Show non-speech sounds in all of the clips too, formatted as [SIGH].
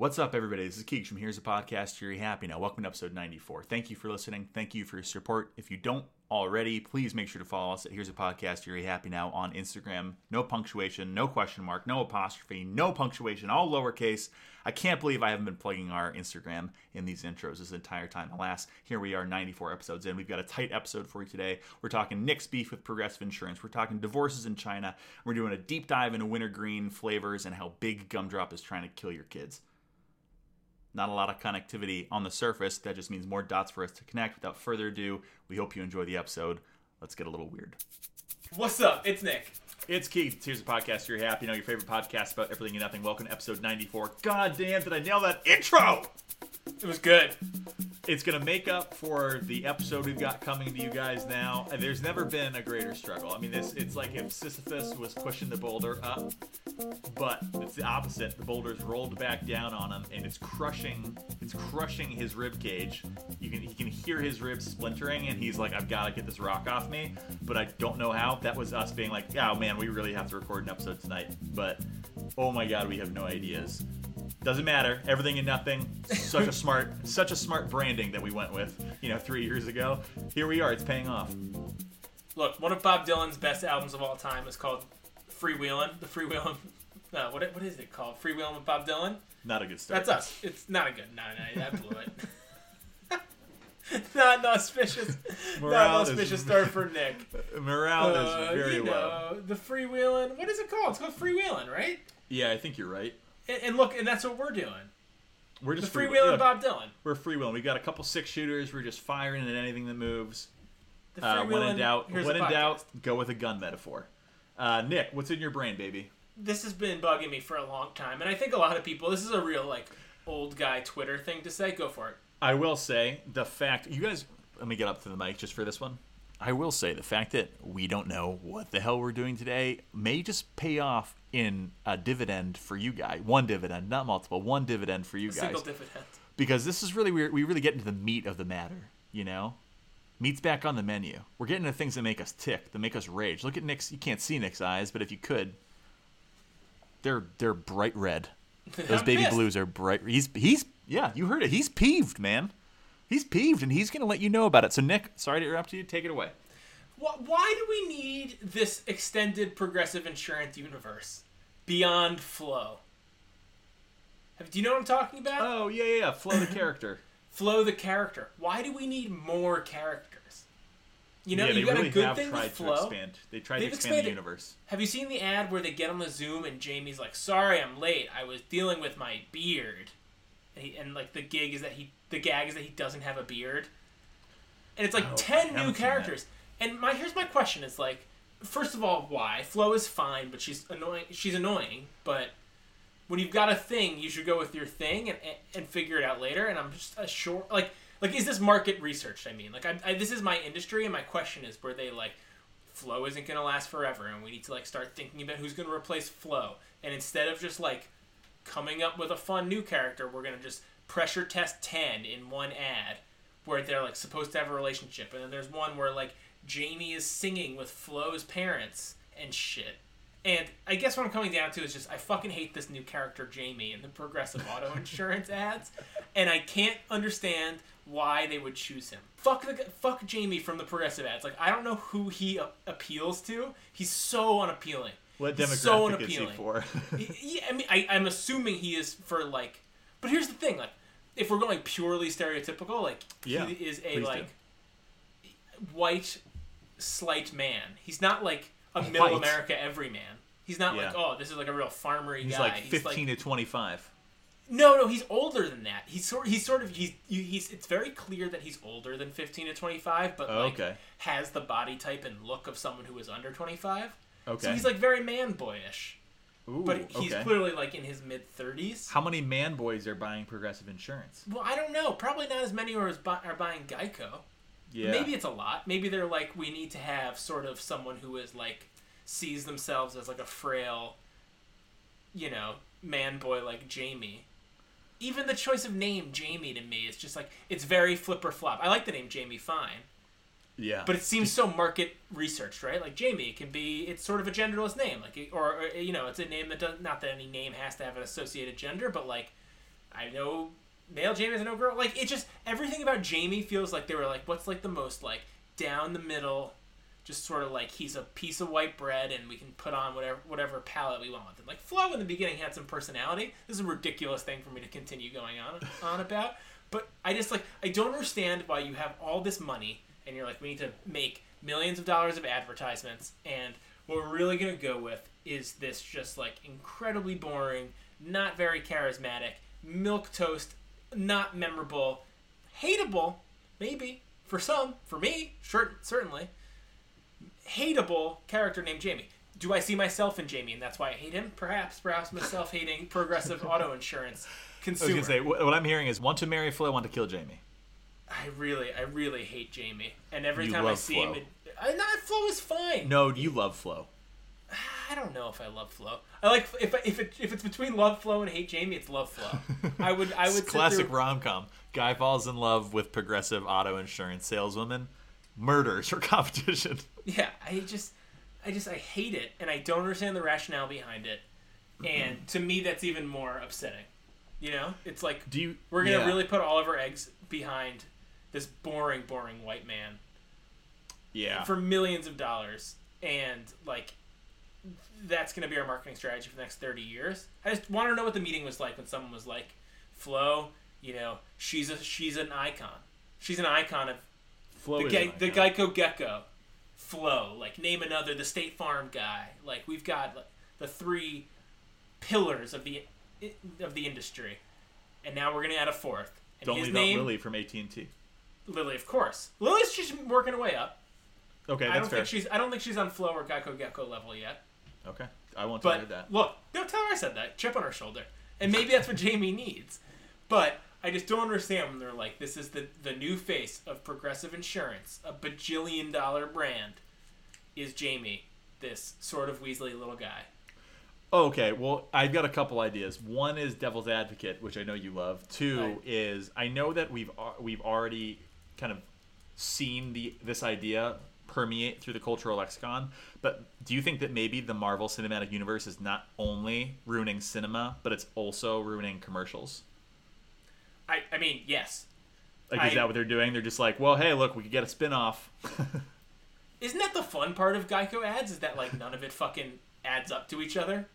What's up, everybody? This is Keeks from Here's a Podcast. You're happy now. Welcome to episode 94. Thank you for listening. Thank you for your support. If you don't already, please make sure to follow us at Here's a Podcast. You're happy now on Instagram. No punctuation, no question mark, no apostrophe, no punctuation, all lowercase. I can't believe I haven't been plugging our Instagram in these intros this entire time. Alas, here we are, 94 episodes in. We've got a tight episode for you today. We're talking Nick's beef with Progressive Insurance. We're talking divorces in China. We're doing a deep dive into wintergreen flavors and how Big Gumdrop is trying to kill your kids not a lot of connectivity on the surface. That just means more dots for us to connect. Without further ado, we hope you enjoy the episode. Let's get a little weird. What's up? It's Nick. It's Keeks. Here's a podcast. You're happy. You know your favorite podcast about everything and nothing. Welcome to episode 94. God damn, did I nail that intro? It was good. It's going to make up for the episode we've got coming to you guys now. There's never been a greater struggle. I mean, this it's like if Sisyphus was pushing the boulder up, but it's the opposite. The boulder's rolled back down on him, and it's crushing. It's crushing his rib cage. You can he can hear his ribs splintering, and he's like, "I've got to get this rock off me," but I don't know how. That was us being like, "Oh man, we really have to record an episode tonight." But oh my god, we have no ideas. Doesn't matter. Everything and nothing. Such a smart, [LAUGHS] such a smart branding that we went with. You know, three years ago. Here we are. It's paying off. Look, one of Bob Dylan's best albums of all time is called Freewheelin'. The Freewheelin'. [LAUGHS] Uh, what, what is it called? Freewheelin' with Bob Dylan? Not a good start. That's us. It's not a good. No, no, that blew it. [LAUGHS] not an auspicious, Morale not is- an auspicious start for Nick. Morale Uh, is very you low. know, the freewheeling. What is it called? It's called freewheeling, right? Yeah, I think you're right. And, and look, and that's what we're doing. We're The just free- freewheeling yeah, Bob Dylan. We're freewheeling. We got a couple six shooters. We're just firing at anything that moves. The Uh, when in doubt, when in podcast. doubt, go with a gun metaphor. Uh, Nick, what's in your brain, baby? this has been bugging me for a long time, and I think a lot of people. This is a real like old guy Twitter thing to say. Go for it. I will say the fact you guys. Let me get up to the mic just for this one. I will say the fact that we don't know what the hell we're doing today may just pay off in a dividend for you guys. One dividend, not multiple. One dividend for you A guys. single dividend. because this is really weird. We really get into the meat of the matter, you know. Meat's back on the menu. We're getting into things that make us tick, that make us rage. Look at Nick's. You can't see Nick's eyes, but if you could, they're they're bright red. [LAUGHS] Those baby pissed. blues are bright. He's he's yeah. You heard it. He's peeved, man. He's peeved, and he's gonna let you know about it. So Nick, sorry to interrupt you. Take it away. Why do we need this extended progressive insurance universe beyond Flo? Do you know what I'm talking about? Oh yeah yeah. yeah. Flo the [COUGHS] character. Flo the character. Why do we need more characters? You know, yeah, you got really a good thing with to Flo. expand. They tried They've to expand the universe. Have you seen the ad where they get on the Zoom and Jamie's like, "Sorry, I'm late. I was dealing with my beard," and, he, and like the gig is that he, the gag is that he doesn't have a beard, and it's like Oh, ten new characters. And my here's my question: is like, first of all, why Flo is fine, but she's annoying. She's annoying, but when you've got a thing, you should go with your thing and, and, and figure it out later. And I'm just a short like like is this market research? I mean, like I, I, this is my industry, and my question is, were they like, Flo isn't gonna last forever, and we need to like start thinking about who's gonna replace Flo, and instead of just like coming up with a fun new character, we're gonna just pressure test ten in one ad where they're like supposed to have a relationship, and then there's one where like Jamie is singing with Flo's parents and shit. And I guess what I'm coming down to is just I fucking hate this new character Jamie in the Progressive Auto [LAUGHS] Insurance ads, and I can't understand why they would choose him. Fuck the fuck Jamie from the Progressive ads. Like I don't know who he a- appeals to. He's so unappealing. What demographic so is he unappealing. for? [LAUGHS] yeah, I mean, I, I'm assuming he is for like. But here's the thing: like, if we're going purely stereotypical, like Yeah, he is a please do. like white, slight man. He's not like a oh, middle White. America everyman. He's not like, oh, this is like a real farmery He's guy. like 15 to 25. no, no, he's older than that. He's sort, he's sort of, he's, he's. It's very clear that he's older than 15 to 25, but Oh, like okay. has the body type and look of someone who is under 25. Okay. So he's like very man boyish, Ooh, but he's okay. clearly like in his mid 30s. How many man boys are buying progressive insurance? Well, I don't know. Probably not as many are, as bu- are buying Geico. Yeah. Maybe it's a lot. Maybe they're like, we need to have sort of someone who is like, sees themselves as like a frail, you know, man boy like Jamie. Even the choice of name Jamie to me is just like it's very flip or flop. I like the name Jamie fine, Yeah. but it seems so market researched, right? Like Jamie can be it's sort of a genderless name, like or, or you know, it's a name that does not that any name has to have an associated gender, but like I know male Jamie is no girl. Like it just everything about Jamie feels like they were like, what's like the most like down the middle, just sort of like he's a piece of white bread and we can put on whatever whatever palette we want with him. Like Flo in the beginning had some personality. This is a ridiculous thing for me to continue going on on about. But I just like I don't understand why you have all this money and you're like we need to make millions of dollars of advertisements and what we're really gonna go with is this just like incredibly boring, not very charismatic, milk toast, not memorable, hateable, maybe for some, for me, sure, certainly, hateable character named Jamie. Do I see myself in Jamie, and that's why I hate him? Perhaps, perhaps myself hating progressive [LAUGHS] auto insurance I was consumer. gonna say what, what I'm hearing is want to marry Flo, want to kill Jamie. I really, I really hate Jamie, and every You time I see Flo. him, it, I, not Flo is fine. No, you love Flo. I don't know if I love Flo. I like if if it, if it's between love Flo and hate Jamie, it's love Flo. [LAUGHS] I would I would classic rom com. Guy falls in love with progressive auto insurance saleswoman, murders her [LAUGHS] competition. Yeah, I just I just I hate it, and I don't understand the rationale behind it. And to me, that's even more upsetting. You know, it's like Do you? we're gonna yeah. really put all of our eggs behind this boring, boring white man Yeah. for millions of dollars, and like that's gonna be our marketing strategy for the next thirty years. I just want to know what the meeting was like when someone was like, "Flo, you know, she's a she's an icon. She's an icon of Flo the, Ge- the. Geico Gecko, Flo, like name another, the State Farm guy. Like we've got like, the three pillars of the of the industry, and now we're gonna add a fourth. And Don't leave name, out Lily from AT and T. Lily, of course. Lily's just working her way up. Okay, I that's don't fair. think she's I don't think she's on Flo or Geico Gecko level yet. Okay, I won't tell her But that. look, no, tell her I said that. Chip on her shoulder, and maybe that's what [LAUGHS] Jamie needs. But I just don't understand when they're like, "This is the the new face of Progressive Insurance, a bajillion dollar brand." Is Jamie this sort of Weasley little guy? Okay, well, I've got a couple ideas. One is Devil's Advocate, which I know you love. Two Right. is I know that we've al- we've already kind of seen the this idea permeate through the cultural lexicon. But do you think that maybe the Marvel Cinematic Universe is not only ruining cinema, but it's also ruining commercials? I I mean, yes. Like, is I- that what they're doing? They're just like, well, hey, look, we could get a spin off. [LAUGHS] Isn't that the fun part of Geico ads? Is that like none of it fucking adds up to each other?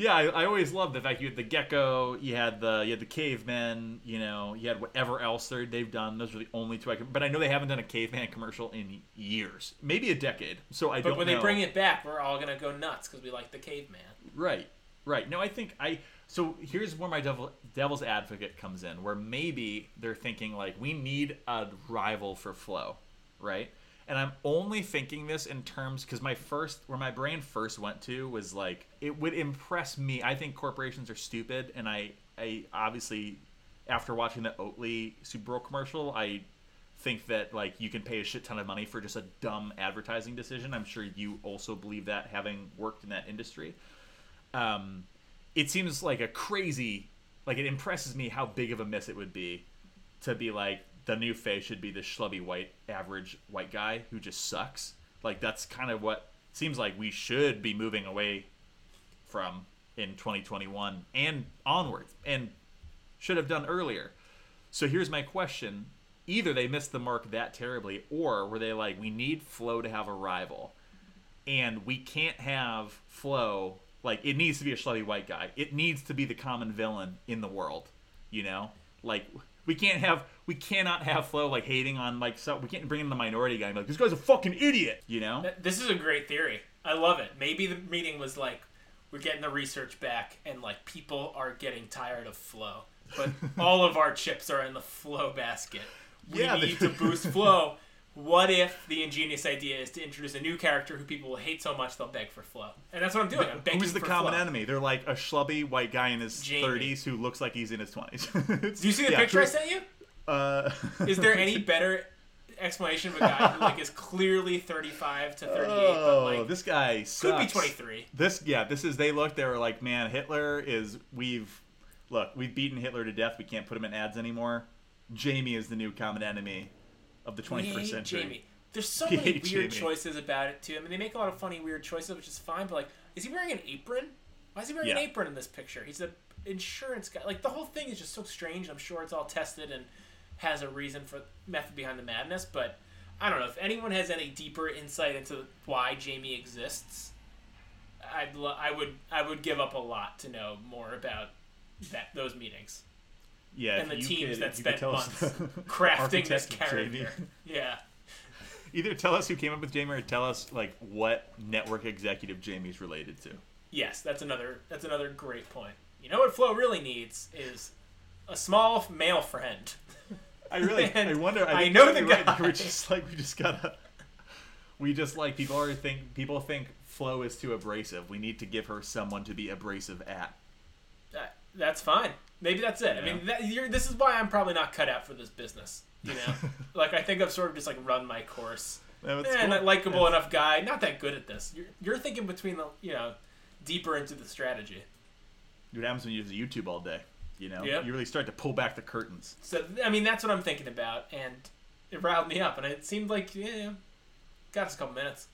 Yeah, I, I always loved the fact you had the gecko, you had the you had the cavemen, you know, you had whatever else they've done. Those were the only two I can. But I know they haven't done a caveman commercial in years, maybe a decade. So I But don't. But when know. they bring it back, we're all gonna go nuts because we like the caveman. right, right. No, I think I. So here's where my devil devil's advocate comes in, where maybe they're thinking like we need a rival for Flo, right? And I'm only thinking this in terms because my first, where my brain first went to was like, it would impress me. I think corporations are stupid, and I, I obviously, after watching the Oatly Super Bowl commercial, I think that like you can pay a shit ton of money for just a dumb advertising decision. I'm sure you also believe that, having worked in that industry. Um, it seems like a crazy, like it impresses me how big of a miss it would be to be like the new face should be the schlubby white average white guy who just sucks. Like that's kind of what seems like we should be moving away from in 2021 and onwards and should have done earlier. So here's my question. Either they missed the mark that terribly or were they like we need Flo to have a rival and we can't have Flo like it needs to be a schlubby white guy. It needs to be the common villain in the world, you know? Like we can't have we cannot have Flo like hating on like so we can't bring in the minority guy and be like this guy's a fucking idiot, you know? This is a great theory. I love it. Maybe the meeting was like, we're getting the research back, and like people are getting tired of Flo, but [LAUGHS] all of our chips are in the Flo basket. We Yeah, need to boost Flo. [LAUGHS] What if the ingenious idea is to introduce a new character who people will hate so much they'll beg for Flo? And that's what I'm doing. I'm begging Who's the for common enemy? They're like a schlubby white guy in his Jamie. 30s who looks like he's in his 20s. [LAUGHS] Do you see the picture I sent you? Uh, Is there [LAUGHS] any better explanation of a guy who like is clearly 35 to 38, Oh, but like this guy could be 23? This, yeah, this is. They look. They were like, man, Hitler is. We've look. We've beaten Hitler to death. We can't put him in ads anymore. Jamie is the new common enemy of the 21st We century. Jamie. There's so [LAUGHS] many weird Jamie. choices about it too. I mean, they make a lot of funny weird choices, which is fine. But like, is he wearing an apron? Why is he wearing an apron in this picture? He's a insurance guy. Like the whole thing is just so strange. I'm sure it's all tested and has a reason for method behind the madness, but I don't know if anyone has any deeper insight into why Jamie exists. I'd lo- I would I would give up a lot to know more about that those meetings Yeah, and the teams could- that if you could spent tell us months [LAUGHS] crafting this character. [LAUGHS] Yeah. Either tell us who came up with Jamie, or tell us like what network executive Jamie's related to. Yes, that's another that's another great point. You know what Flo really needs is a small male friend. I really, [LAUGHS] I wonder. I, I know the right. guy. We're just like we just gotta. We just like people are think people think Flo is too abrasive. We need to give her someone to be abrasive at. That, that's fine. Maybe that's it. I mean, that, you're, this is why I'm probably not cut out for this business. You know, [LAUGHS] like I think I've sort of just like run my course. No, and eh, cool. a likable enough guy, not that good at this. You're, you're thinking between the you know deeper into the strategy. What happens when you use YouTube all day? You know, Yep. you really start to pull back the curtains. So I mean, that's what I'm thinking about, and it riled me up, and it seemed like yeah, got us a couple minutes.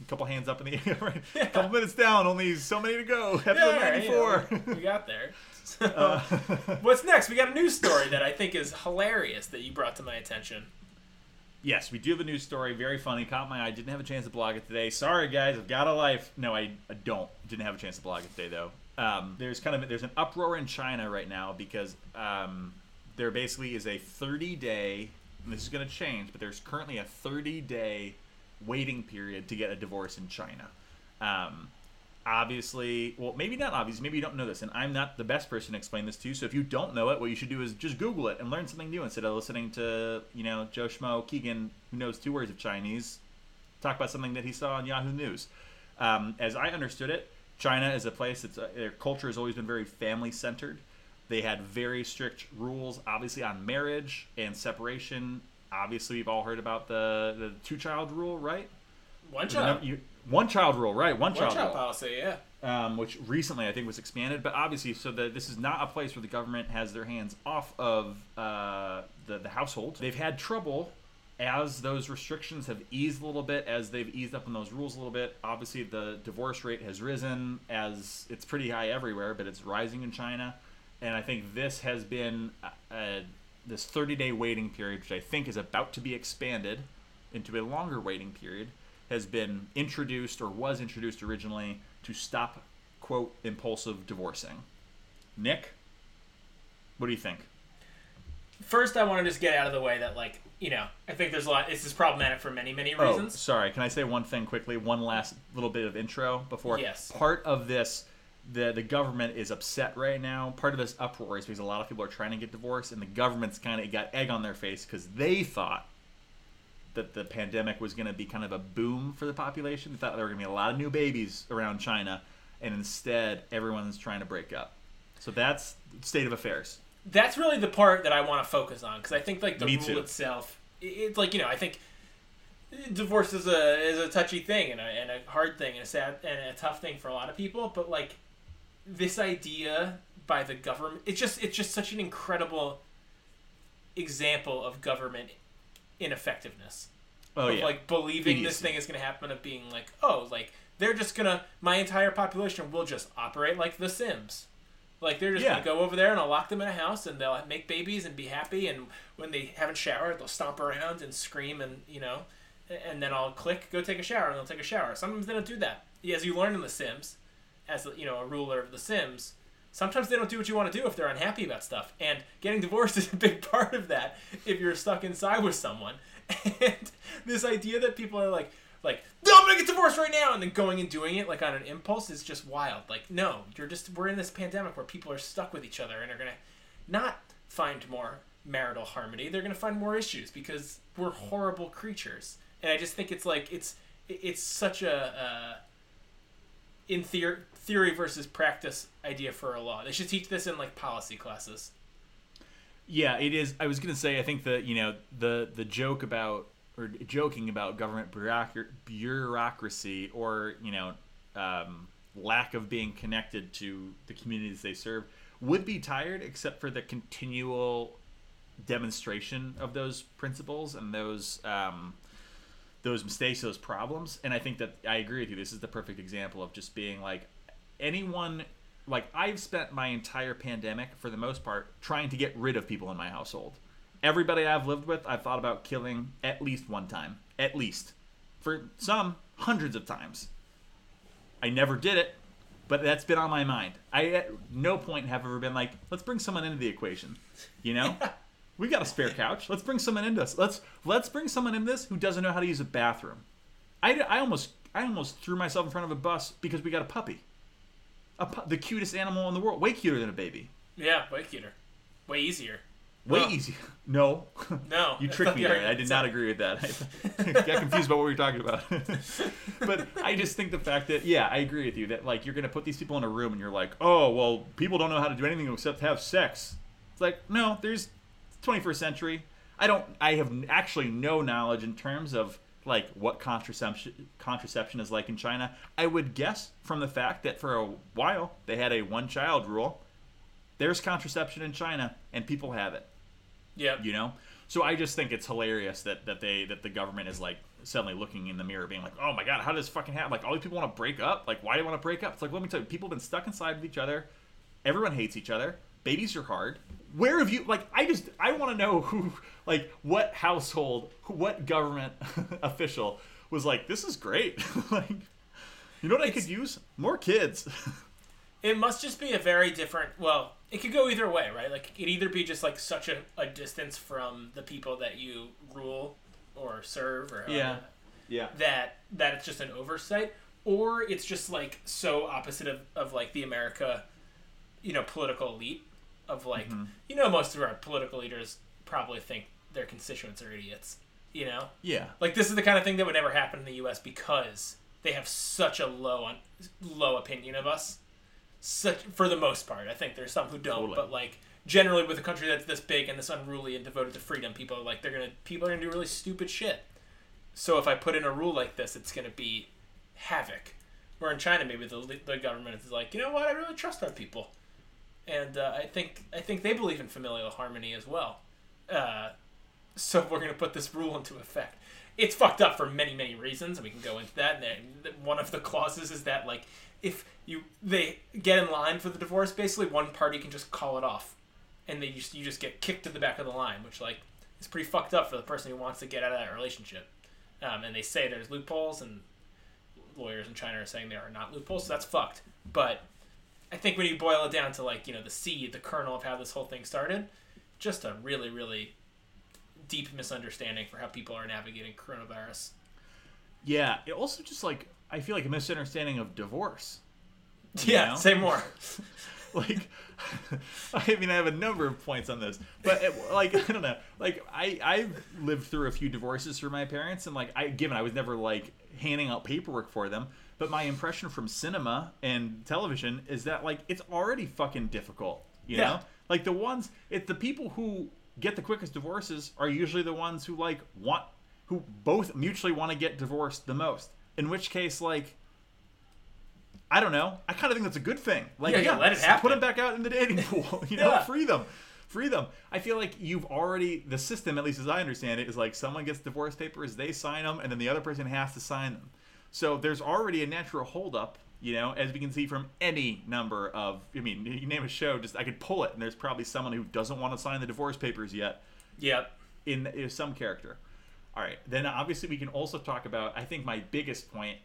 A couple hands up in the air. [LAUGHS] Right? Yeah. A couple minutes down. Only so many to go. Episode Yeah, ninety you know, we got there. [LAUGHS] So, Uh, what's next? We got a news story that I think is hilarious that you brought to my attention. Yes, we do have a news story. Very funny. Caught my eye. Didn't have a chance to blog it today. Sorry, guys. I've got a life. No, I, I don't. Didn't have a chance to blog it today, though. Um, there's kind of there's an uproar in China right now because um, there basically is a 30 day. And this is going to change, but there's currently a 30 day waiting period to get a divorce in China. Um, obviously, well, maybe not obvious. Maybe you don't know this, and I'm not the best person to explain this to you. So if you don't know it, what you should do is just Google it and learn something new instead of listening to you know Joe Schmo Keegan, who knows two words of Chinese, talk about something that he saw on Yahoo News. Um, as I understood it, China is a place that's uh, their culture has always been very family centered. They had very strict rules, obviously on marriage and separation. Obviously, we've all heard about the the two child rule, right? One child. you- one child rule, right? One, one child, child policy. Yeah. um, which recently I think was expanded. But obviously, so that this is not a place where the government has their hands off of uh, the the household. They've had trouble as those restrictions have eased a little bit, as they've eased up on those rules a little bit. Obviously, the divorce rate has risen, as it's pretty high everywhere, but it's rising in China. And I think this has been uh, uh, this 30 day waiting period, which I think is about to be expanded into a longer waiting period, has been introduced or was introduced originally to stop, quote, impulsive divorcing. Nick, what do you think? First, I want to just get out of the way that like you know I think there's a lot. This is problematic for many many reasons. Oh, reasons. sorry. Can I say one thing quickly? One last little bit of intro before. Yes. Part of this, the the government is upset right now. Part of this uproar is because a lot of people are trying to get divorced, and the government's kind of got egg on their face because they thought that the pandemic was going to be kind of a boom for the population. They thought there were going to be a lot of new babies around China, and instead everyone's trying to break up. So that's state of affairs. That's really the part that I want to focus on because I think like the Me rule too. itself, it's like you know I think divorce is a is a touchy thing and a, and a hard thing and a sad and a tough thing for a lot of people. But like this idea by the government, it's just it's just such an incredible example of government ineffectiveness. Oh of yeah. like believing this thing is going to happen of being like oh like they're just gonna my entire population will just operate like the sims like they're just Yeah. gonna go over there and i'll lock them in a house and they'll make babies and be happy and when they haven't showered they'll stomp around and scream and you know and then i'll click go take a shower and they'll take a shower sometimes they don't do that as you learn in the sims as you know a ruler of the sims sometimes they don't do what you want to do if they're unhappy about stuff. And getting divorced [LAUGHS] is a big part of that if you're stuck inside with someone. [LAUGHS] And this idea that people are like like no i'm gonna get divorced right now and then going and doing it like on an impulse is just wild. Like no you're just we're in this pandemic where people are stuck with each other and are gonna not find more marital harmony. They're gonna find more issues because we're horrible creatures. And i just think it's like it's it's such a uh, in theory theory versus practice idea for a law they should teach this in like policy classes Yeah, it is. I was gonna say, I think that you know the the joke about or joking about government bureaucracy or you know um, lack of being connected to the communities they serve would be tired, except for the continual demonstration of those principles and those um, those mistakes, those problems. And I think that I agree with you. This is the perfect example of just being like anyone like I've spent my entire pandemic for the most part trying to get rid of people in my household. Everybody I've lived with, I've thought about killing at least one time, at least. For some, hundreds of times. I never did it, but that's been on my mind. I at no point have ever been like, let's bring someone into the equation. You know? [LAUGHS] we got a spare couch. Let's bring someone into this. Let's let's bring someone in this who doesn't know how to use a bathroom. I, I almost I almost threw myself in front of a bus because we got a puppy. A the cutest animal in the world, way cuter than a baby. Yeah, way cuter, way easier. Way Well- easier. [LAUGHS] No. No, [LAUGHS] you tricked me [LAUGHS] the there. I did not agree with that. I got confused about what we were talking about. but I just think the fact that yeah, I agree with you that like you're gonna put these people in a room and you're like, oh well, people don't know how to do anything except have sex. It's like no, there's 21st century. I don't. I have actually no knowledge in terms of like what contraception contraception is like in China. I would guess from the fact that for a while they had a one child rule. There's contraception in China and people have it. Yeah. you know? So i just think it's hilarious that that they that the government is like suddenly looking in the mirror being like oh my god how does this fucking happen? Like all these people want to break up? Like why do you want to break up? It's like let me tell you people have been stuck inside with each other. Everyone hates each other. Babies are hard where have you like i just i want to know who like what household what government [LAUGHS] official was like this is great [LAUGHS] like you know what i could use more kids [LAUGHS] It must just be a very different. Well, it could go either way, right? Like it could either be just like such a, a distance from the people that you rule or serve, or however- Yeah. yeah that that it's just an oversight, or it's just like so opposite of, of like the America, you know, political elite of like mm-hmm. you know most of our political leaders probably think their constituents are idiots, you know. yeah Like this is the kind of thing that would never happen in the U.S. because they have such a low on low opinion of us. Such for the most part, I think there's some who don't, Totally. but like generally with a country that's this big and this unruly and devoted to freedom, people are like they're gonna people are gonna do really stupid shit. So if I put in a rule like this, it's gonna be havoc. Where in China, maybe the the government is like, you know what, I really trust our people, and uh, I think I think they believe in familial harmony as well. Uh, so we're going to put this rule into effect. It's fucked up for many, many reasons, and we can go into that. And one of the clauses is that, like, if you they get in line for the divorce, basically one party can just call it off, and they just you just get kicked to the back of the line, which like is pretty fucked up for the person who wants to get out of that relationship. Um, and they say there's loopholes, and lawyers in China are saying there are not loopholes, so that's fucked. But I think when you boil it down to like you know the seed, the kernel of how this whole thing started, just a really, really deep misunderstanding for how people are navigating coronavirus. Yeah, it also just like I feel like a misunderstanding of divorce. Yeah, know? say more. [LAUGHS] Like, [LAUGHS] I mean, I have a number of points on this, but it, like [LAUGHS] I don't know, like I I've lived through a few divorces for my parents, and like I given I was never like handing out paperwork for them, but my impression from cinema and television is that like it's already fucking difficult, you Yeah. know, like the ones it's the people who get the quickest divorces are usually the ones who like want who both mutually want to get divorced the most. In which case, like, I don't know. I kind of think that's a good thing. Like, Yeah, yeah, let it happen. Put them back out in the dating [LAUGHS] pool. You know, Yeah. free them, free them. I feel like you've already the system, at least as I understand it, is like someone gets divorce papers, they sign them, and then the other person has to sign them. So there's already a natural holdup. You know, as we can see from any number of, I mean, you name a show, just I could pull it, and there's probably someone who doesn't want to sign the divorce papers yet Yep. in, in some character. All right, then obviously we can also talk about. I think my biggest point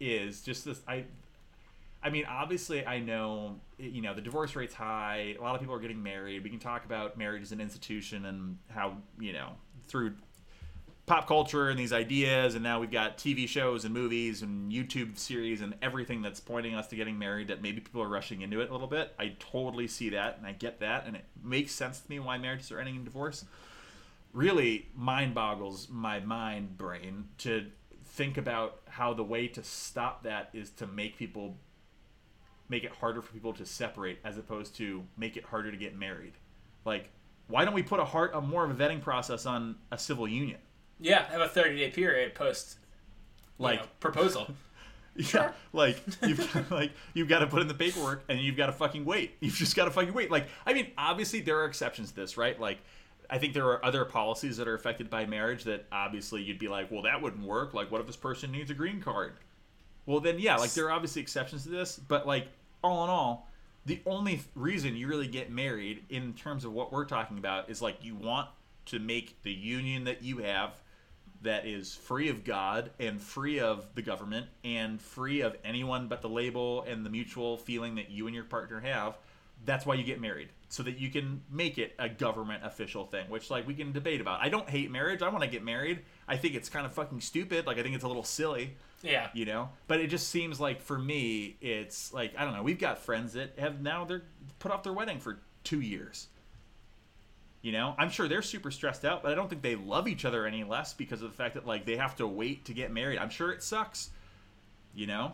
is just this. I, I mean, obviously I know you know the divorce rate's high. A lot of people are getting married. We can talk about marriage as an institution and how you know through pop culture and these ideas, and now we've got TV shows and movies and YouTube series and everything that's pointing us to getting married. That maybe people are rushing into it a little bit. I totally see that, and I get that, and it makes sense to me why marriages are ending in divorce really mind boggles my mind brain to think about how the way to stop that is to make people make it harder for people to separate as opposed to make it harder to get married like why don't we put a heart a more of a vetting process on a civil union Yeah, have a 30 day period post you Like- know, proposal. [LAUGHS] Yeah, [LAUGHS] like you've like you've got to put in the paperwork and you've got to fucking wait. [LAUGHS] You've just got to fucking wait. Like I mean, obviously there are exceptions to this, right? Like I think there are other policies that are affected by marriage that obviously you'd be like, well, that wouldn't work. Like, what if this person needs a green card? Well, then yeah, like there are obviously exceptions to this, but like all in all, the only reason you really get married in terms of what we're talking about is like you want to make the union that you have that is free of God and free of the government and free of anyone but the label and the mutual feeling that you and your partner have. That's why you get married, so that you can make it a government official thing, which like we can debate about. I don't hate marriage. I want to get married. I think it's kind of fucking stupid. Like I think it's a little silly Yeah. you know but it just seems like for me it's like i don't know we've got friends that have now they're put off their wedding for two years you know? I'm sure they're super stressed out but i don't think they love each other any less because of the fact that like they have to wait to get married. I'm sure it sucks you know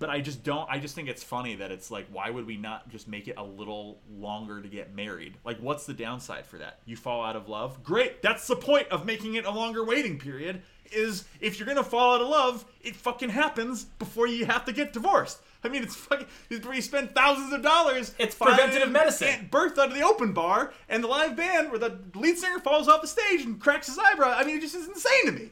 but i just don't i just think it's funny that it's like why would we not just make it a little longer to get married? Like what's the downside for that? You fall out of love? Great! That's the point of making it a longer waiting period is if you're gonna fall out of love it fucking happens before you have to get divorced. I mean it's fucking we spend thousands of dollars It's preventative medicine. Aunt Bertha to the open bar and the live band where the lead singer falls off the stage and cracks his eyebrow. I mean it just is insane to me.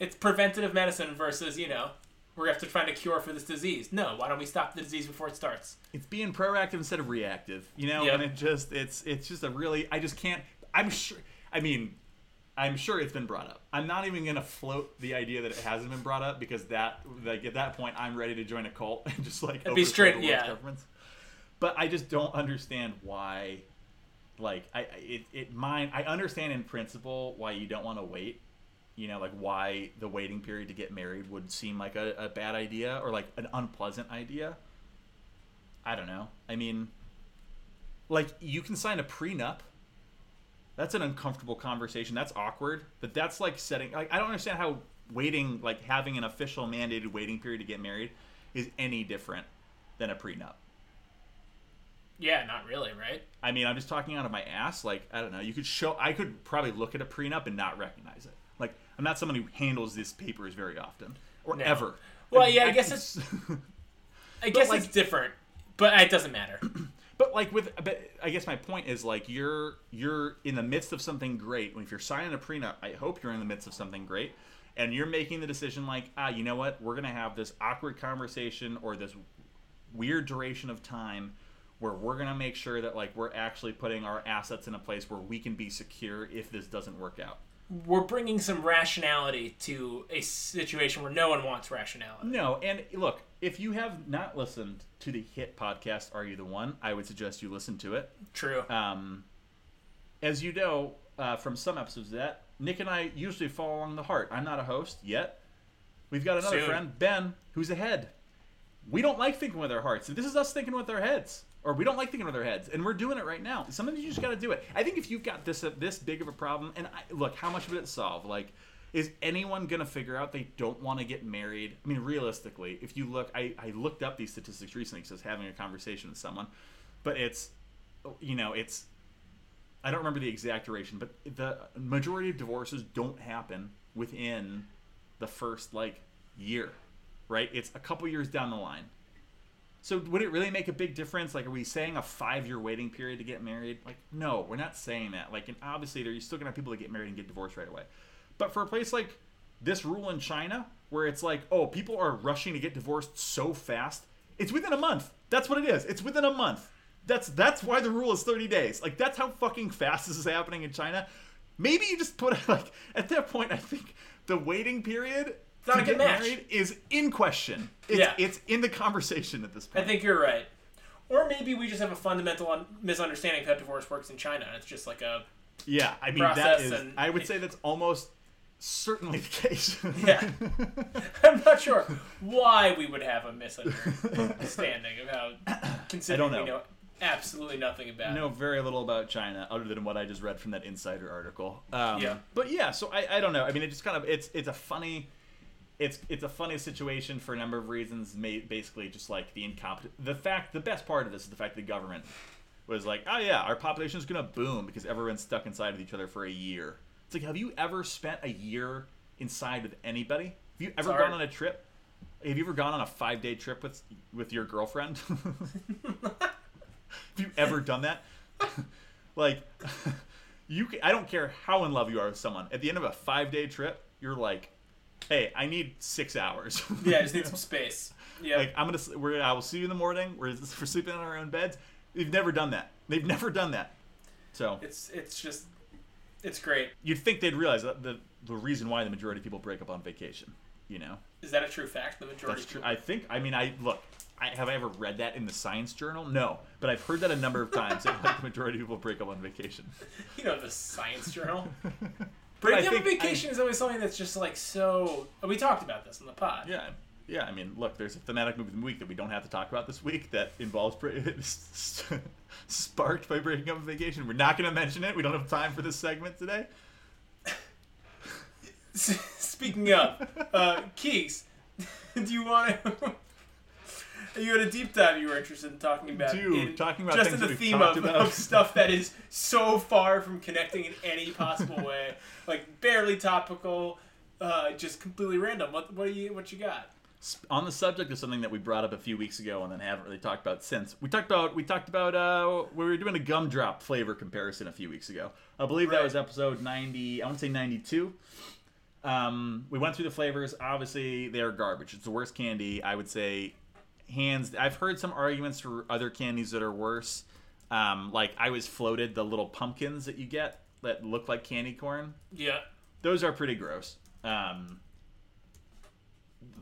It's preventative medicine versus, you know, we're going to have to find a cure for this disease. No, why don't we stop the disease before it starts? it's being proactive instead of reactive you know Yep. and it just it's it's just a really i just can't i'm sure i mean i'm sure it's been brought up i'm not even gonna float the idea that it hasn't been brought up because that like at that point i'm ready to join a cult [LAUGHS] and just like be straight- the yeah. governments. but i just don't understand why like i I- it, it mine i understand in principle why you don't want to wait you know like why the waiting period to get married would seem like a, a bad idea or like an unpleasant idea I don't know. I mean, like you can sign a prenup. That's an uncomfortable conversation. That's awkward. But that's like setting. Like I don't understand how waiting, like having an official mandated waiting period to get married, is any different than a prenup. Yeah, not really, right? I mean, I'm just talking out of my ass. Like I don't know. You could show. I could probably look at a prenup and not recognize it. I'm not someone who handles these papers very often or No. ever. Well, yeah, I guess it's- [LAUGHS] I guess like- it's different, but it doesn't matter. [CLEARS THROAT] But like with, but I guess my point is like you're you're in the midst of something great. If you're signing a prenup, I hope you're in the midst of something great, and you're making the decision like, ah, you know what, we're gonna have this awkward conversation or this weird duration of time where we're gonna make sure that like we're actually putting our assets in a place where we can be secure if this doesn't work out. We're bringing some rationality to a situation where no one wants rationality. No, and look, if you have not listened to the hit podcast, Are You the One? I would suggest you listen to it. True. Um, as you know uh, from some episodes of that, Nick and I usually fall along the heart. I'm not a host yet. We've got another Soon. friend, Ben, who's ahead. We don't like thinking with our hearts. This is us thinking with our heads, or we don't like thinking with our heads, and we're doing it right now. Sometimes you just got to do it. I think if you've got this uh, this big of a problem, and I, look, how much of it solved? Like, is anyone gonna figure out they don't want to get married? I mean, realistically, if you look, I, I looked up these statistics recently because I was having a conversation with someone, but it's, you know, it's I don't remember the exact duration, but the majority of divorces don't happen within the first like year, right? It's a couple years down the line. So would it really make a big difference? Like, are we saying a five-year waiting period to get married? Like, no, we're not saying that. Like, and obviously, there you're still gonna have people that get married and get divorced right away. But for a place like this rule in China, where it's like, oh, people are rushing to get divorced so fast, it's within a month. That's what it is. It's within a month. That's that's why the rule is 30 days. Like that's how fucking fast this is happening in China. Maybe you just put [LAUGHS] like at that point, I think the waiting period not to a good get match. married is in question. It's, Yeah. it's in the conversation at this point. I think you're right. Or maybe we just have a fundamental un- misunderstanding of how divorce works in China. and It's just like a yeah, I mean that process and- I would say that's almost certainly the case. [LAUGHS] Yeah. [LAUGHS] I'm not sure why we would have a misunderstanding of how considering know. we know absolutely nothing about. I know very little about China other than what I just read from that insider article. Um, Yeah. But yeah, so I, I don't know. I mean, it just kind of it's it's a funny. It's it's a funny situation for a number of reasons. Basically, just like the incompetent. The fact, the best part of this is the fact the government was like, oh yeah, our population is gonna boom because everyone's stuck inside with each other for a year. It's like, have you ever spent a year inside with anybody? Have you ever gone on a trip? Have you ever gone on a five day trip with with your girlfriend? [LAUGHS] Have you ever done that? [LAUGHS] like, [LAUGHS] you, ca- I don't care how in love you are with someone. At the end of a five day trip, you're like, hey, I need six hours. [LAUGHS] Yeah, I just need [LAUGHS] some space. Yeah. Like I'm gonna, we're, I will see you in the morning. We're, we're sleeping in our own beds. They've never done that. They've never done that. So it's it's just it's great. you'd think they'd realize that the the reason why the majority of people break up on vacation. You know, Is that a true fact? The majority. that's true. I think. I mean, I look. I, have I ever read that in the science journal? No, but I've heard that a number of times. that like, the majority of people break up on vacation. [LAUGHS] You know the Science Journal. Breaking I up a vacation is always something that's just like so. We talked about this in the pod. Yeah, yeah. I mean, look, there's a thematic movie of the week that we don't have to talk about this week that involves [LAUGHS] sparked by breaking up a vacation. We're not going to mention it. We don't have time for this segment today. [LAUGHS] Speaking of, uh, Keeks, [LAUGHS] do you want to? You had a deep dive you were interested in talking about. Dude, in- talking about just in the theme of, of stuff that is so far from connecting in any possible [LAUGHS] way, like barely topical, uh, just completely random. What what do you what you got? On the subject of something that we brought up a few weeks ago and then haven't really talked about since, we talked about we talked about uh, we were doing a gumdrop flavor comparison a few weeks ago. I believe that was episode ninety. I want to say ninety-two. Um, we went through the flavors. Obviously, they are garbage. It's the worst candy. I would say, hands. I've heard some arguments for other candies that are worse. Um, like I was floated the little pumpkins that you get that look like candy corn. Yeah, Those are pretty gross. Um,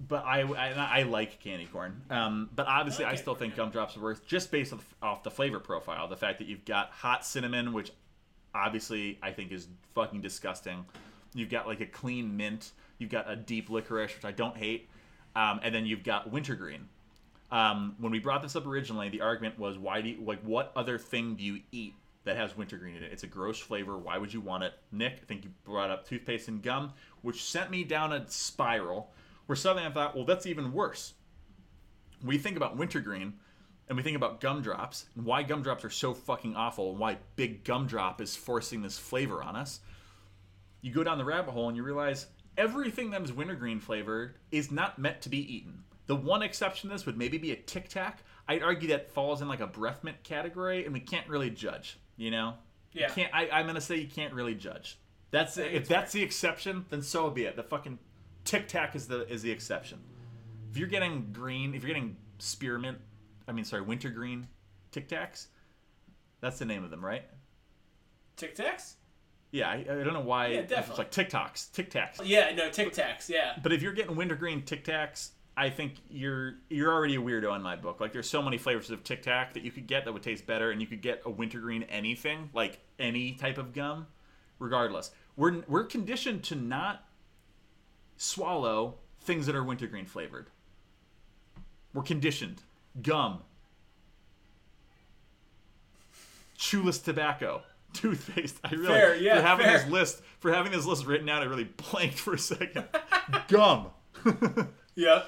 but I, I, I like candy corn. Um, but obviously, I I still think gumdrops are worse just based off, off the flavor profile. The fact that you've got hot cinnamon, which obviously I think is fucking disgusting. You've got like a clean mint. You've got a deep licorice, which I don't hate. Um, and then you've got wintergreen. Um, when we brought this up originally, the argument was why do you, like what other thing do you eat that has wintergreen in it? It's a gross flavor. Why would you want it? Nick, I think you brought up toothpaste and gum, which sent me down a spiral where suddenly I thought, well, that's even worse. We think about wintergreen and we think about gumdrops and why gumdrops are so fucking awful and why big gumdrop is forcing this flavor on us. You go down the rabbit hole and you realize everything that is wintergreen flavored is not meant to be eaten. The one exception to this would maybe be a Tic Tac. I'd argue that falls in like a breath mint category, and we can't really judge. You know, Yeah. You can't. I, I'm gonna say you can't really judge. That's if that's the exception, then so be it. The fucking Tic Tac is the is the exception. If you're getting green, if you're getting spearmint, I mean, sorry, wintergreen Tic Tacs, that's the name of them, right? Tic Tacs. Yeah, I, I don't know why. Yeah, it's like Tic Tacs, Tic Tacs. Yeah, no Tic Tacs. Yeah, But if you're getting wintergreen Tic Tacs, I think you're you're already a weirdo in my book. Like there's so many flavors of Tic Tac that you could get that would taste better, and you could get a wintergreen anything, like any type of gum, regardless. We're we're conditioned to not swallow things that are wintergreen flavored. We're conditioned. Gum. Chewless tobacco. [LAUGHS] Toothpaste. I really Fair, yeah, for having fair. this list for having this list written out, I really blanked for a second. [LAUGHS] Gum. [LAUGHS] yeah.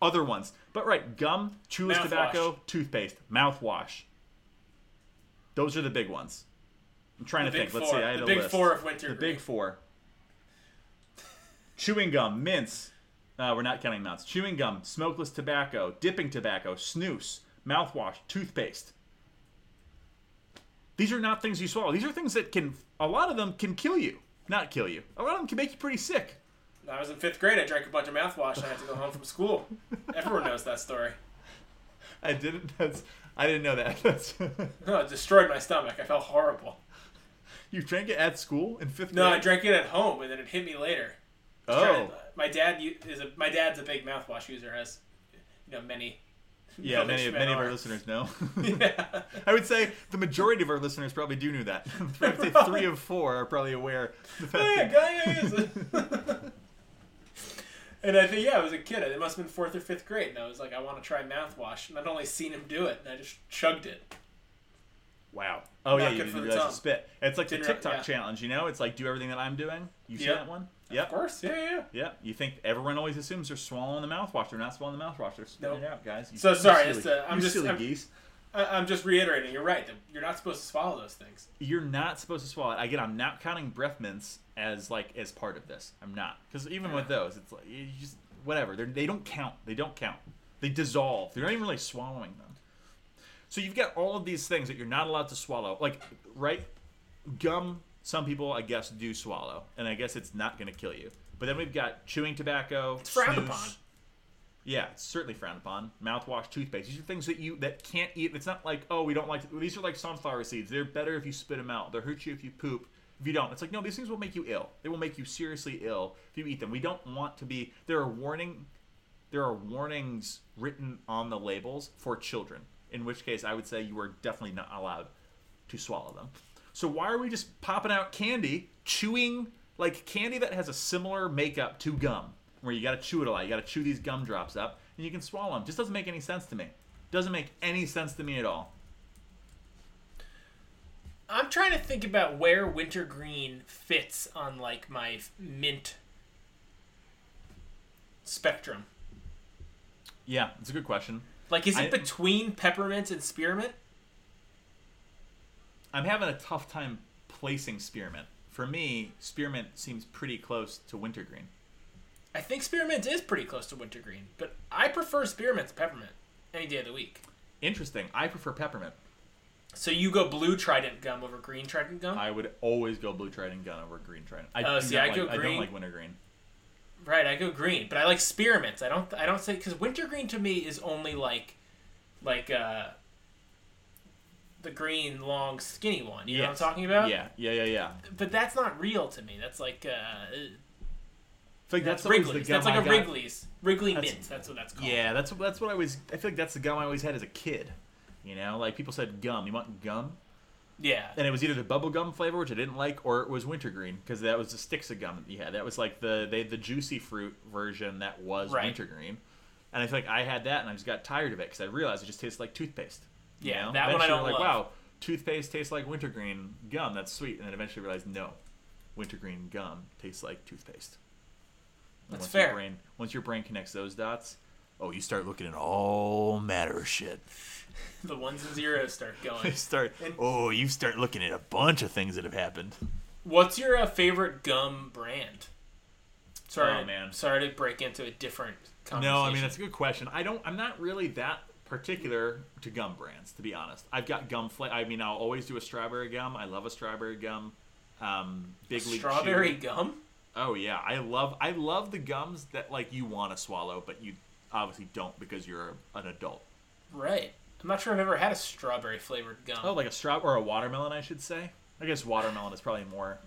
Other ones. But right, gum, chewless Mouthwash. tobacco, toothpaste, mouthwash. Those are the big ones. I'm trying The to think. Let's see. I had The a big list. four of winter The green. big four. Chewing gum, mints. Uh, we're not counting nuts. Chewing gum, smokeless tobacco, dipping tobacco, snus, mouthwash, toothpaste. These are not things you swallow. These are things that can. A lot of them can kill you. Not kill you. A lot of them can make you pretty sick. I was in fifth grade. I drank a bunch of mouthwash. and I had to go home from school. Everyone knows that story. I didn't. That's. I didn't know that. [LAUGHS] That's. No, it destroyed my stomach. I felt horrible. you drank it at school in fifth No, I drank it at home, and then it hit me later. Oh. my dad is a my dad's a big mouthwash user, as you know many. Yeah, many, many of our listeners know. [LAUGHS] [LAUGHS] yeah. I would say the majority of our listeners probably do know that. I would say three of four are probably aware. the Oh, yeah, fact guy is. And I think yeah, I was a kid. It must have been fourth or fifth grade, and I was like, I want to try mouthwash, and I'd only seen him do it, and I just chugged it. Wow. Oh Not yeah, you didn't realize you spit. It's like the Didn't re- TikTok yeah. challenge, you know? It's like do everything that I'm doing. You see Yep. that one? Yeah. Of course, yeah, yeah. yeah. Yeah. You think everyone always assumes they're swallowing the mouthwash. They're not swallowing the mouthwash. They're spitting Nope. it out, guys. You- So sorry, silly- just, uh, I'm you just- silly I'm- geese. I, I'm just reiterating. You're right. You're not supposed to swallow those things. You're not supposed to swallow it. Again, I'm not counting breath mints as like as part of this. I'm not because even with those, it's like you just whatever. They're, they don't count. They don't count. They dissolve. They're not even really swallowing them. So you've got all of these things that you're not allowed to swallow. Like right, gum. Some people, I guess, do swallow, and I guess it's not going to kill you. But then we've got chewing tobacco. It's frowned snus. upon. Yeah, it's certainly frowned upon. Mouthwash, toothpaste. These are things that you that can't eat. It's not like oh we don't like. These are like sunflower seeds. They're better if you spit them out. They'll hurt you if you poop. If you don't, it's like no. These things will make you ill. They will make you seriously ill if you eat them. We don't want to be. There are warning. There are warnings written on the labels for children. In which case, I would say you are definitely not allowed to swallow them. So why are we just popping out candy, chewing like candy that has a similar makeup to gum, where you got to chew it a lot. You got to chew these gumdrops up, and you can swallow them. Just doesn't make any sense to me. Doesn't make any sense to me at all. I'm trying to think about where wintergreen fits on like my mint spectrum. Yeah, it's a good question. Like, is it I- between peppermint and spearmint? I'm having a tough time placing spearmint. For me, spearmint seems pretty close to wintergreen. I think spearmint is pretty close to wintergreen, but I prefer spearmint to peppermint any day of the week. Interesting. I prefer peppermint. So you go blue trident gum over green trident gum? I would always go blue trident gum over green trident. I, Oh, see, I like, go I don't like wintergreen. Right, I go green, but I like spearmints. I don't. I don't say because wintergreen to me is only like, like uh, the green long skinny one. You know what I'm talking about? Yeah, yeah, yeah, yeah. But that's not real to me. That's like uh, I feel like that's, that's, always Wrigley's. That's like I a got- Wrigley's Wrigley That's- mint. That's what that's called. Yeah, that's that's what I was. I feel like that's the gum I always had as a kid. You know, like people said gum. You want gum? Yeah. And it was either the bubble gum flavor, which I didn't like, or it was wintergreen because that was the sticks of gum that you had. That was like the they the juicy fruit version that was Right. wintergreen. And I feel like I had that, and I just got tired of it because I realized it just tastes like toothpaste. you Yeah, know? that one I Eventually don't like, love. wow, toothpaste tastes like wintergreen gum. That's sweet. And then eventually realized, no, wintergreen gum tastes like toothpaste. And That's once fair. Your brain, once your brain connects those dots, oh, you start looking at all matter of shit. [LAUGHS] The ones and zeros start [LAUGHS] You going. start, oh, you start looking at a bunch of things that have happened. What's your uh, favorite gum brand? Sorry, Oh, man. Sorry to break into a different conversation. No, I mean that's a good question. I don't. I'm not really that particular to gum brands, to be honest. I've got gum flavor. I mean, I'll always do a strawberry gum. I love a strawberry gum. Um, Big League strawberry Chew. gum. Oh yeah, I love. I love the gums that like you want to swallow, but you obviously don't because you're an adult. Right. I'm not sure I've ever had a strawberry flavored gum. Oh, like a straw or a watermelon, I should say. I guess watermelon is probably more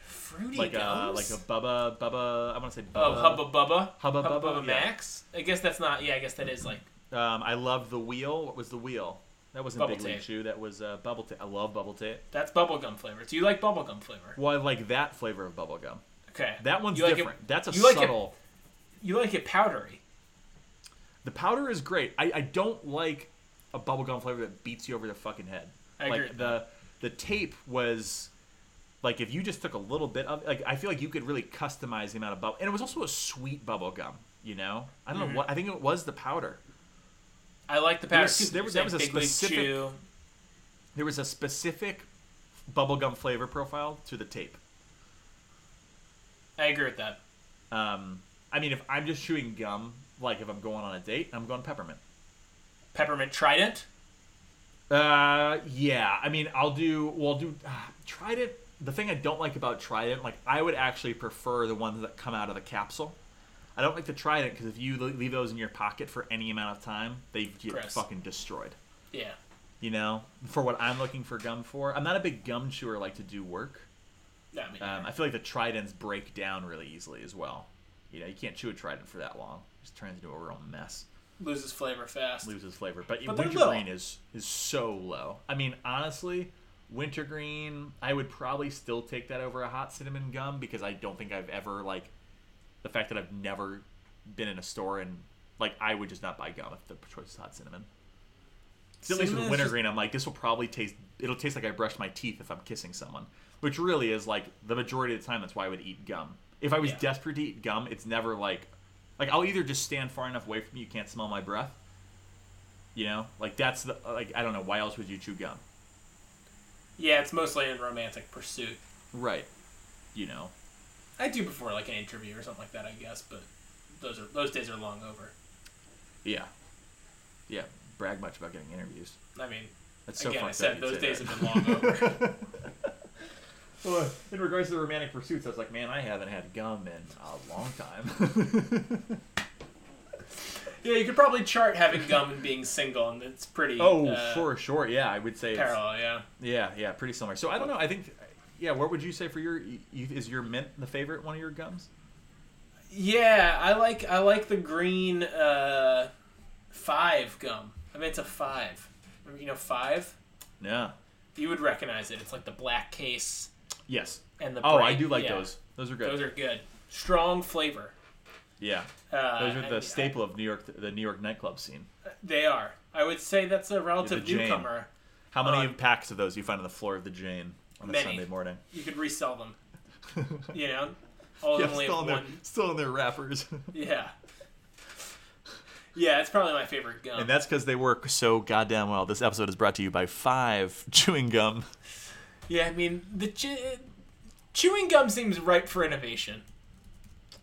fruity like a like a Bubba Bubba. I want to say Oh, Bubba. Hubba Bubba. Hubba Hubba Bubba, Bubba yeah. Max. I guess that's not. Yeah, I guess that is like. Um, I love the wheel. What was the wheel? That wasn't Bubble Big League. Chew. That was uh, Bubble Tape. I love Bubble Tape. That's bubblegum flavor. Do you like bubblegum flavor? Well, I like that flavor of bubble gum. Okay. That one's You like it- different. That's a you like it- subtle. You like it powdery. The powder is great. I, I don't like a bubblegum flavor that beats you over the fucking head. I like agree the the tape was like if you just took a little bit of like I feel like you could really customize the amount of bubble and it was also a sweet bubble gum, you know? I don't Mm-hmm. know what I think it was the powder. I like the There powder was- there was- that was a specific- Chew. There was a specific bubblegum flavor profile to the tape. I agree with that. Um I mean if I'm just chewing gum, like if I'm going on a date, I'm going peppermint. Peppermint Trident. Uh, yeah. I mean, I'll do. Well, I'll do. Uh, Trident. The thing I don't like about Trident, like I would actually prefer the ones that come out of the capsule. I don't like the Trident because if you leave those in your pocket for any amount of time, they get Gross. fucking destroyed. Yeah. You know, for what I'm looking for gum for, I'm not a big gum chewer like to do work. Yeah, I mean, Um, I feel like the Tridents break down really easily as well. You know, you can't chew a Trident for that long; just turns into a real mess. loses flavor fast. loses flavor. But, But wintergreen is is so low. I mean, honestly, wintergreen, I would probably still take that over a hot cinnamon gum because I don't think I've ever like the fact that I've never been in a store and like I would just not buy gum if the choice is hot cinnamon. So at least with wintergreen, I'm like, this will probably taste. It'll taste like I brushed my teeth if I'm kissing someone, which really is like the majority of the time. That's why I would eat gum. If I was Yeah. desperate to eat gum, it's never like, like I'll either just stand far enough away from you, you can't smell my breath. You know, like that's the like I don't know why else would you chew gum, Yeah, it's mostly in romantic pursuit. right? You know, I do before like an interview or something like that, I guess, but those are those days are long over. yeah, yeah. Brag much about getting interviews. I mean, That's so again, I said those days that. have been long over. [LAUGHS] [LAUGHS] Well, [LAUGHS] in regards to the romantic pursuits, I was like, man, I haven't had gum in a long time. [LAUGHS] Yeah, you could probably chart having gum and being single, and it's pretty. oh, uh, for sure. Yeah, I would say. It's, Parallel, yeah. yeah, yeah, pretty similar. So I don't know. I think, yeah. What would you say for your? Is your mint the favorite one of your gums? Yeah, I like I like the green uh, five gum. I mean, it's a five. You know, five. Yeah. You would recognize it. It's like the black case Yes. and the. Oh, I do like yeah, those. Those are good. Those are good. Strong flavor. yeah. Uh, Those are the and staple of New York, the New York nightclub scene. They are. I would say that's a relative Jane. newcomer. How many Um, packs of those do you find on the floor of the Jane on a Many. Sunday morning? You could resell them. [LAUGHS] You know, all yeah, only still in, their, one. still in their wrappers. [LAUGHS] Yeah. Yeah, it's probably my favorite gum. and that's because they work so goddamn well. This episode is brought to you by Five Chewing Gum. Yeah, I mean the che- chewing gum seems ripe for innovation.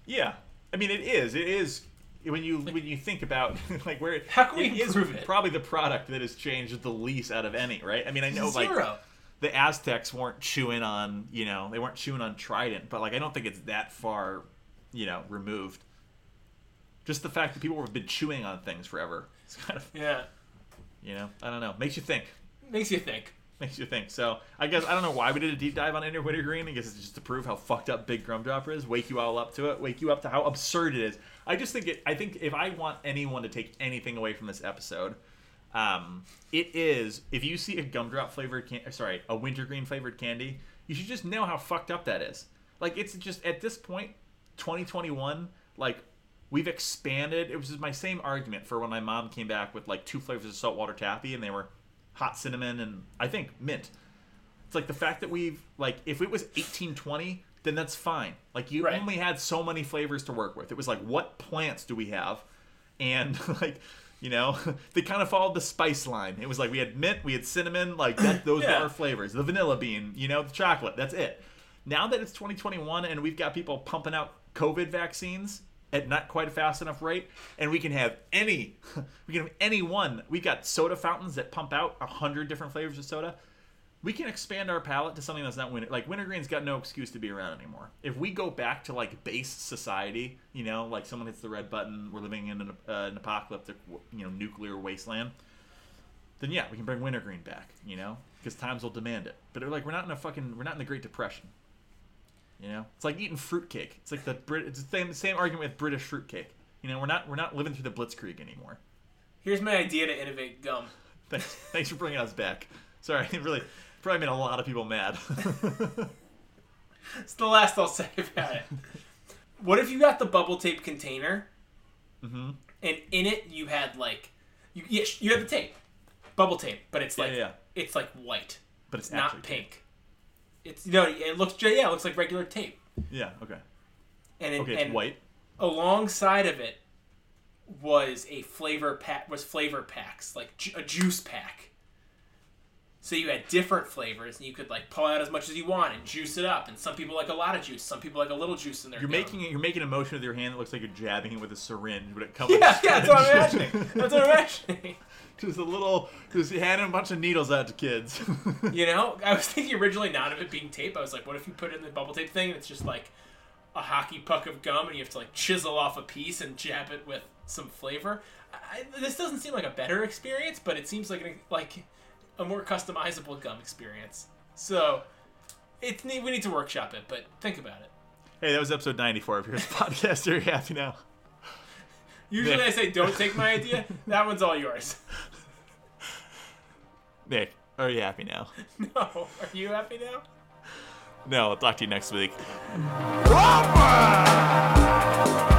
Yeah, I mean it is. It is when you when you think about [LAUGHS] like where How can we it is it? probably the product that has changed the least out of any. Right? I mean I know like the Aztecs weren't chewing on you know they weren't chewing on Trident, but like I don't think it's that far you know removed. Just the fact that people have been chewing on things forever. It's kind of yeah, you know I don't know makes you think. makes you think. Makes you think. So I guess I don't know why we did a deep dive on Ender Wintergreen. I guess it's just to prove how fucked up Big Grumdropper is, wake you all up to it, wake you up to how absurd it is. I just think it. I think if I want anyone to take anything away from this episode, um, it is if you see a gumdrop flavored can- sorry, a wintergreen flavored candy, you should just know how fucked up that is. Like it's just at this point, 2021, like we've expanded. It was my same argument for when my mom came back with like two flavors of saltwater taffy, and they were hot cinnamon and I think mint. It's like the fact that we've like if it was 1820, then that's fine. Like you Right. only had so many flavors to work with. It was like what plants do we have? And [LAUGHS] like you know, [LAUGHS] they kind of followed the spice line. It was like we had mint, we had cinnamon, like that, [CLEARS THROAT] those Yeah. were our flavors. The vanilla bean, you know, the chocolate. That's it. Now that it's 2021 and we've got people pumping out COVID vaccines at not quite a fast enough rate, and we can have any, [LAUGHS] we can have any one. We got soda fountains that pump out a hundred different flavors of soda. We can expand our palate to something that's not winter. Like wintergreen's got no excuse to be around anymore. If we go back to like base society, you know, like someone hits the red button, we're living in an, uh, an apocalyptic, you know, nuclear wasteland. Then yeah, we can bring wintergreen back, you know, because times will demand it. But like we're not in a fucking, we're not in the Great Depression. You know, it's like eating fruitcake. It's like the Brit. It's the same same argument with British fruitcake. You know, we're not we're not living through the Blitzkrieg anymore. Here's my idea to innovate gum. Thanks, thanks for bringing us back. Sorry, [LAUGHS] it really probably made a lot of people mad. It's the last I'll say about it. What if you got the bubble tape container, hmm and in it you had like, you yeah, you had the tape, bubble tape, but it's Yeah, like yeah. it's like white, But it's not pink. It's you know it looks yeah it looks like regular tape, Yeah. Okay. and it, Okay. It's and white. alongside of it was a flavor pack was flavor packs like ju- a juice pack so you had different flavors and you could like pull out as much as you want and juice it up and some people like a lot of juice some people like a little juice in their You're gum. making. You're making a motion with your hand that looks like you're jabbing it with a syringe, but it comes. yeah yeah that's what i'm imagining that's what i'm imagining [LAUGHS] Just a little, just handing a bunch of needles out to kids. [LAUGHS] you know i was thinking originally not of it being tape i was like what if you put it in the bubble tape thing and it's just like a hockey puck of gum and you have to like chisel off a piece and jab it with some flavor I, this doesn't seem like a better experience but it seems like an, like a more customizable gum experience so it's neat we need to workshop it but think about it hey, that was episode 94 of Here's [LAUGHS] Podcast. Are you happy now? usually Nick. i say don't take my idea that one's all yours [LAUGHS] Nick, are you happy now? [LAUGHS] no are you happy now No, I'll talk to you next week. Whopper!